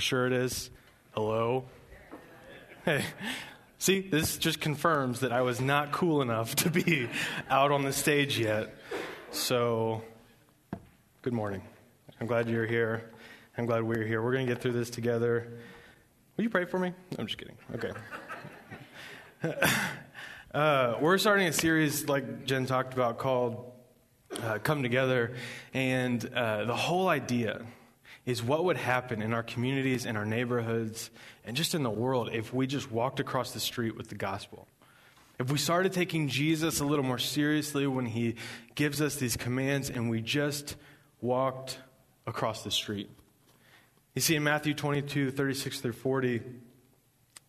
Sure, it is. Hello. Hey. See, this just confirms that I was not cool enough to be out on the stage yet. So, good morning. I'm glad you're here. I'm glad we're here. We're going to get through this together. Will you pray for me? I'm just kidding. Okay. uh, we're starting a series, like Jen talked about, called uh, Come Together. And uh, the whole idea is what would happen in our communities, in our neighborhoods, and just in the world if we just walked across the street with the gospel. If we started taking Jesus a little more seriously when he gives us these commands and we just walked across the street. You see, in Matthew 22, 36 through 40,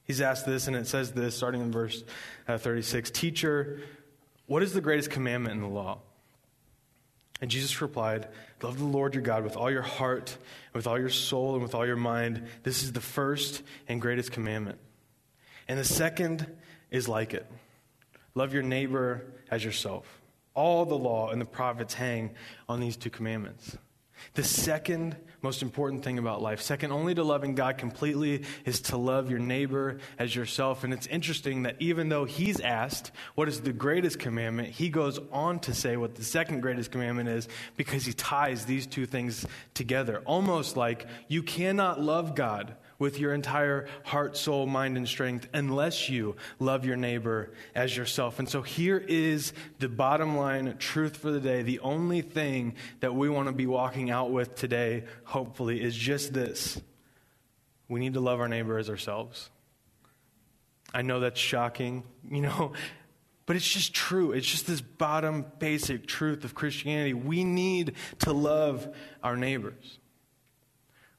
he's asked this, and it says this, starting in verse uh, 36 Teacher, what is the greatest commandment in the law? And Jesus replied, Love the Lord your God with all your heart, with all your soul, and with all your mind. This is the first and greatest commandment. And the second is like it love your neighbor as yourself. All the law and the prophets hang on these two commandments. The second most important thing about life, second only to loving God completely, is to love your neighbor as yourself. And it's interesting that even though he's asked what is the greatest commandment, he goes on to say what the second greatest commandment is because he ties these two things together. Almost like you cannot love God with your entire heart, soul, mind, and strength unless you love your neighbor as yourself. And so here is the bottom line truth for the day. The only thing that we want to be walking out with today, hopefully, is just this we need to love our neighbor as ourselves. I know that's shocking, you know. But it's just true. It's just this bottom basic truth of Christianity. We need to love our neighbors.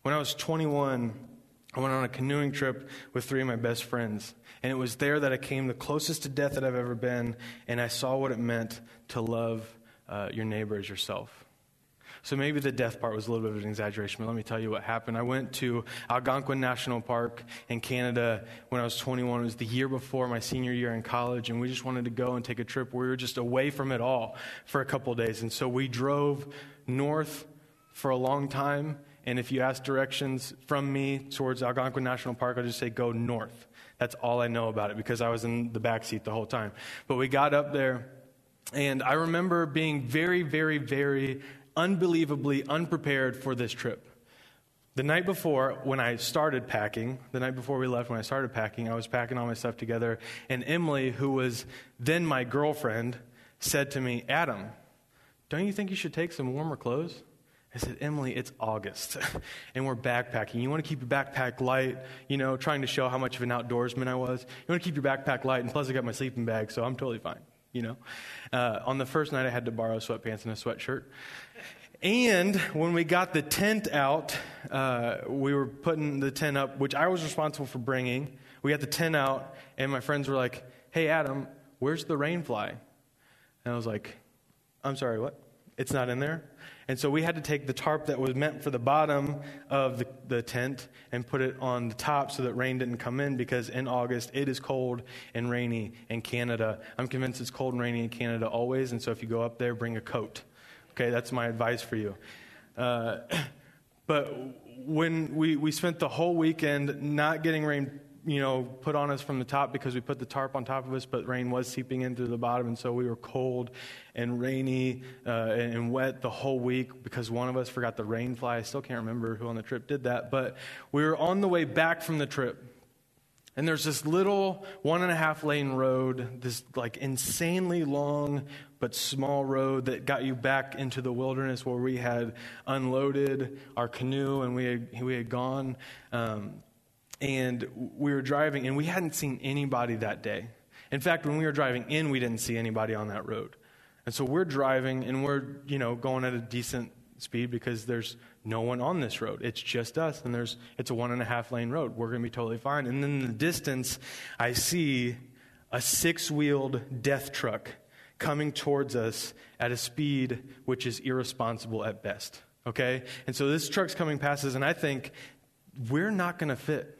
When I was 21, I went on a canoeing trip with three of my best friends. And it was there that I came the closest to death that I've ever been. And I saw what it meant to love uh, your neighbor as yourself. So maybe the death part was a little bit of an exaggeration, but let me tell you what happened. I went to Algonquin National Park in Canada when I was 21. It was the year before my senior year in college, and we just wanted to go and take a trip. We were just away from it all for a couple of days. And so we drove north for a long time and if you ask directions from me towards Algonquin National Park, I'll just say go north. That's all I know about it because I was in the back seat the whole time. But we got up there, and I remember being very, very, very unbelievably unprepared for this trip. The night before, when I started packing, the night before we left, when I started packing, I was packing all my stuff together, and Emily, who was then my girlfriend, said to me, Adam, don't you think you should take some warmer clothes? I said, Emily, it's August and we're backpacking. You want to keep your backpack light, you know, trying to show how much of an outdoorsman I was. You want to keep your backpack light, and plus I got my sleeping bag, so I'm totally fine, you know. Uh, on the first night, I had to borrow sweatpants and a sweatshirt. And when we got the tent out, uh, we were putting the tent up, which I was responsible for bringing. We got the tent out, and my friends were like, hey, Adam, where's the rain fly? And I was like, I'm sorry, what? It's not in there? And so we had to take the tarp that was meant for the bottom of the, the, tent and put it on the top so that rain didn't come in because in August it is cold and rainy in Canada. I'm convinced it's cold and rainy in Canada always, and so if you go up there, bring a coat. Okay, that's my advice for you. Uh, but when we, we spent the whole weekend not getting rain you know, put on us from the top because we put the tarp on top of us, but rain was seeping in through the bottom, and so we were cold and rainy uh, and wet the whole week because one of us forgot the rain fly. I still can't remember who on the trip did that, but we were on the way back from the trip. And there's this little one and a half lane road, this like insanely long but small road that got you back into the wilderness where we had unloaded our canoe and we had, we had gone. Um, and we were driving, and we hadn't seen anybody that day. In fact, when we were driving in, we didn't see anybody on that road. And so we're driving, and we're, you know, going at a decent speed because there's no one on this road. It's just us, and there's it's a one and a half lane road. We're going to be totally fine. And then in the distance, I see a six wheeled death truck coming towards us at a speed which is irresponsible at best. Okay? And so this truck's coming past us, and I think we're not going to fit.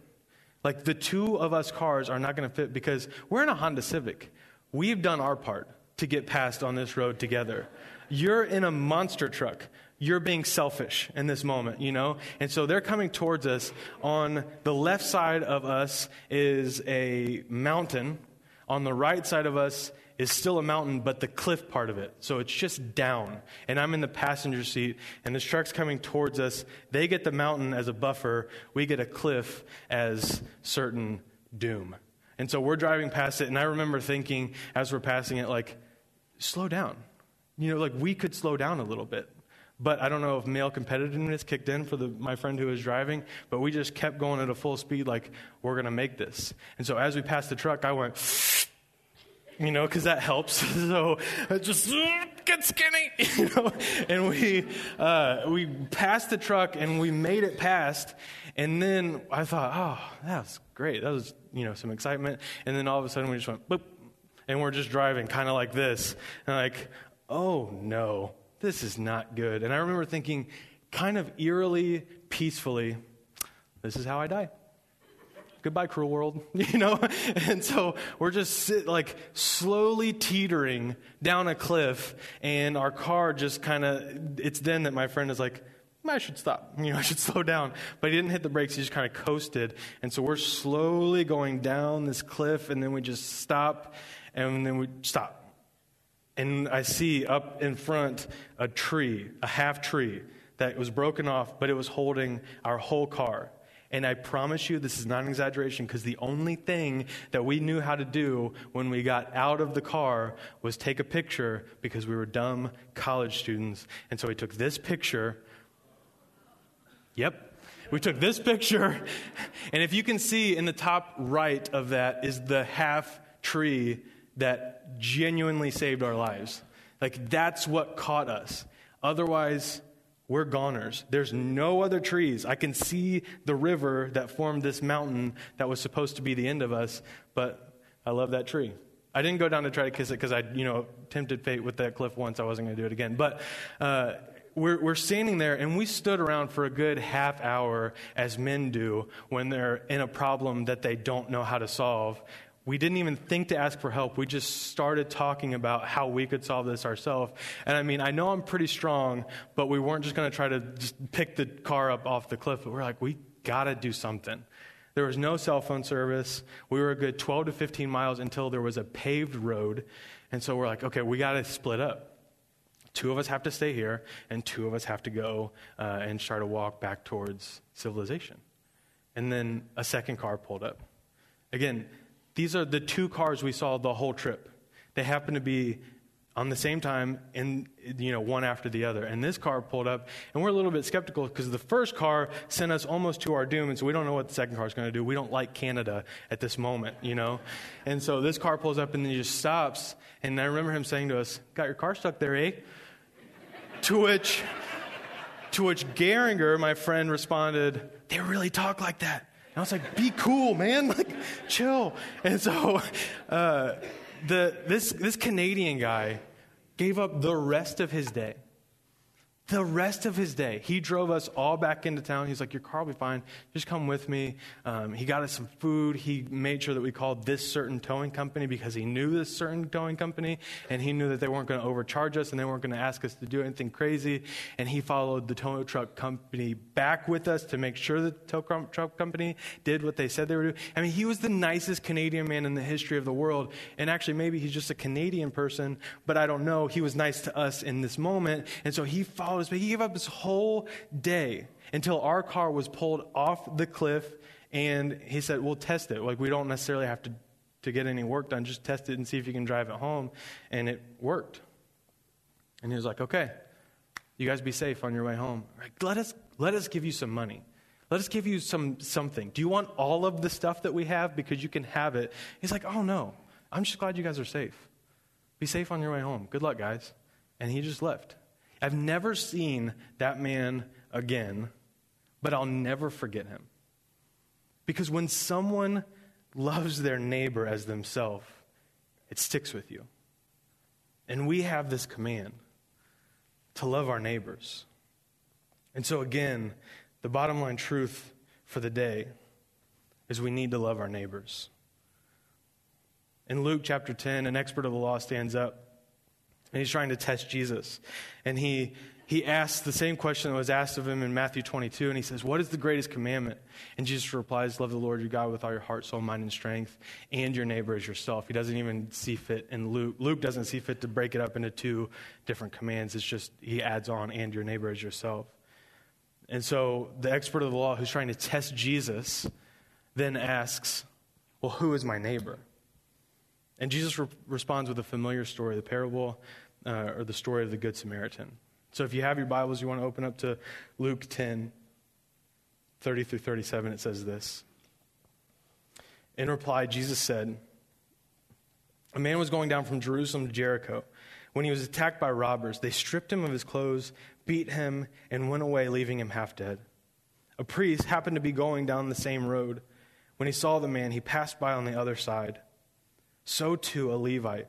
Like the two of us cars are not going to fit because we're in a Honda Civic. We've done our part to get past on this road together. You're in a monster truck. you're being selfish in this moment, you know? And so they're coming towards us. On the left side of us is a mountain. On the right side of us is still a mountain, but the cliff part of it. So it's just down. And I'm in the passenger seat, and this truck's coming towards us. They get the mountain as a buffer, we get a cliff as certain doom. And so we're driving past it, and I remember thinking as we're passing it, like, slow down. You know, like we could slow down a little bit. But I don't know if male competitiveness kicked in for the, my friend who was driving, but we just kept going at a full speed, like, we're going to make this. And so as we passed the truck, I went, you know, because that helps. So I just get skinny, you know. And we uh, we passed the truck and we made it past. And then I thought, oh, that was great. That was you know some excitement. And then all of a sudden we just went boop, and we're just driving kind of like this, and like, oh no, this is not good. And I remember thinking, kind of eerily, peacefully, this is how I die goodbye cruel world you know and so we're just sit, like slowly teetering down a cliff and our car just kind of it's then that my friend is like I should stop. You know, I should slow down. But he didn't hit the brakes. He just kind of coasted. And so we're slowly going down this cliff, and then we just stop, and then we stop. And I see up in front a tree, a half tree that was broken off, but it was holding our whole car. And I promise you, this is not an exaggeration, because the only thing that we knew how to do when we got out of the car was take a picture because we were dumb college students. And so we took this picture. Yep. We took this picture. And if you can see in the top right of that is the half tree that genuinely saved our lives. Like, that's what caught us. Otherwise, we're goners. There's no other trees. I can see the river that formed this mountain that was supposed to be the end of us, but I love that tree. I didn't go down to try to kiss it because I, you know, tempted fate with that cliff once. I wasn't going to do it again. But uh, we're, we're standing there and we stood around for a good half hour as men do when they're in a problem that they don't know how to solve we didn't even think to ask for help. We just started talking about how we could solve this ourselves. And I mean, I know I'm pretty strong, but we weren't just going to try to just pick the car up off the cliff. But we're like, we got to do something. There was no cell phone service. We were a good 12 to 15 miles until there was a paved road. And so we're like, okay, we got to split up. Two of us have to stay here, and two of us have to go uh, and try to walk back towards civilization. And then a second car pulled up. Again, these are the two cars we saw the whole trip. They happen to be on the same time and you know one after the other. And this car pulled up and we're a little bit skeptical because the first car sent us almost to our doom and so we don't know what the second car is going to do. We don't like canada at this moment you know? And so this car pulls up and then he just stops and i remember him saying to us got your car stuck there eh? To which to which garinger my friend responded they really talk like that I was like, be cool, man. Like, chill. And so uh, the, this, this Canadian guy gave up the rest of his day the rest of his day, he drove us all back into town. He's like, Your car will be fine. Just come with me. Um, he got us some food. He made sure that we called this certain towing company because he knew this certain towing company and he knew that they weren't going to overcharge us and they weren't going to ask us to do anything crazy. And he followed the tow truck company back with us to make sure the tow truck company did what they said they would do. I mean, he was the nicest Canadian man in the history of the world. And actually, maybe he's just a Canadian person, but I don't know. He was nice to us in this moment. And so he followed but he gave up his whole day until our car was pulled off the cliff and he said, We'll test it. Like, we don't necessarily have to, to get any work done. Just test it and see if you can drive it home. And it worked. And he was like, Okay, you guys be safe on your way home. Like, let, us, let us give you some money. Let us give you some something. Do you want all of the stuff that we have? Because you can have it. He's like, Oh, no. I'm just glad you guys are safe. Be safe on your way home. Good luck, guys. And he just left. I've never seen that man again, but I'll never forget him. Because when someone loves their neighbor as themselves, it sticks with you. And we have this command to love our neighbors. And so, again, the bottom line truth for the day is we need to love our neighbors. In Luke chapter 10, an expert of the law stands up and he's trying to test Jesus. And he he asks the same question that was asked of him in Matthew 22, and he says, What is the greatest commandment? And Jesus replies, Love the Lord your God with all your heart, soul, mind, and strength, and your neighbor as yourself. He doesn't even see fit in Luke. Luke doesn't see fit to break it up into two different commands. It's just, he adds on, and your neighbor as yourself. And so the expert of the law who's trying to test Jesus then asks, Well, who is my neighbor? And Jesus re- responds with a familiar story, the parable uh, or the story of the Good Samaritan. So if you have your Bibles, you want to open up to Luke 10, 30 through 37, it says this. In reply, Jesus said, A man was going down from Jerusalem to Jericho. When he was attacked by robbers, they stripped him of his clothes, beat him, and went away, leaving him half dead. A priest happened to be going down the same road. When he saw the man, he passed by on the other side. So too a Levite,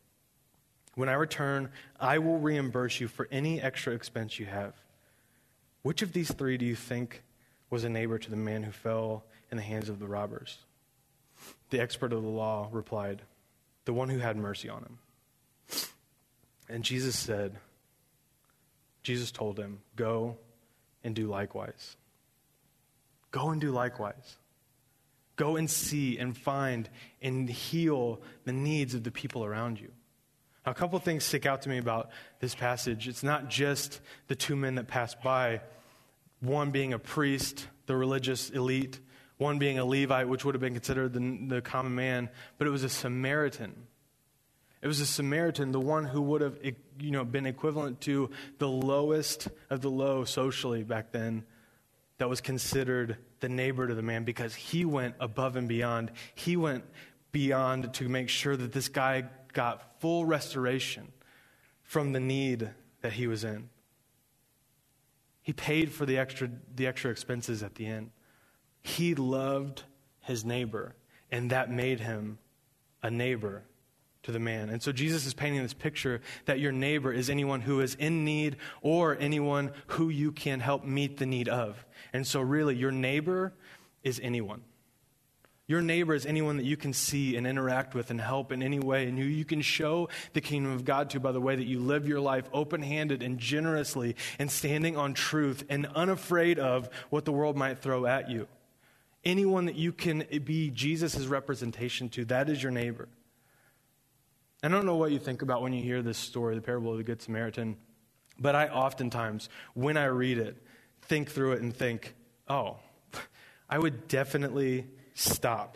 When I return, I will reimburse you for any extra expense you have. Which of these three do you think was a neighbor to the man who fell in the hands of the robbers? The expert of the law replied, The one who had mercy on him. And Jesus said, Jesus told him, Go and do likewise. Go and do likewise. Go and see and find and heal the needs of the people around you. A couple things stick out to me about this passage. It's not just the two men that passed by, one being a priest, the religious elite, one being a Levite, which would have been considered the, the common man, but it was a Samaritan. It was a Samaritan, the one who would have you know, been equivalent to the lowest of the low socially back then, that was considered the neighbor to the man because he went above and beyond. He went beyond to make sure that this guy got full restoration from the need that he was in. He paid for the extra, the extra expenses at the end. He loved his neighbor, and that made him a neighbor to the man. And so Jesus is painting this picture that your neighbor is anyone who is in need or anyone who you can help meet the need of. And so, really, your neighbor is anyone. Your neighbor is anyone that you can see and interact with and help in any way, and who you can show the kingdom of God to by the way that you live your life open handed and generously and standing on truth and unafraid of what the world might throw at you. Anyone that you can be Jesus' representation to, that is your neighbor. I don't know what you think about when you hear this story, the parable of the Good Samaritan, but I oftentimes, when I read it, think through it and think, oh, I would definitely stop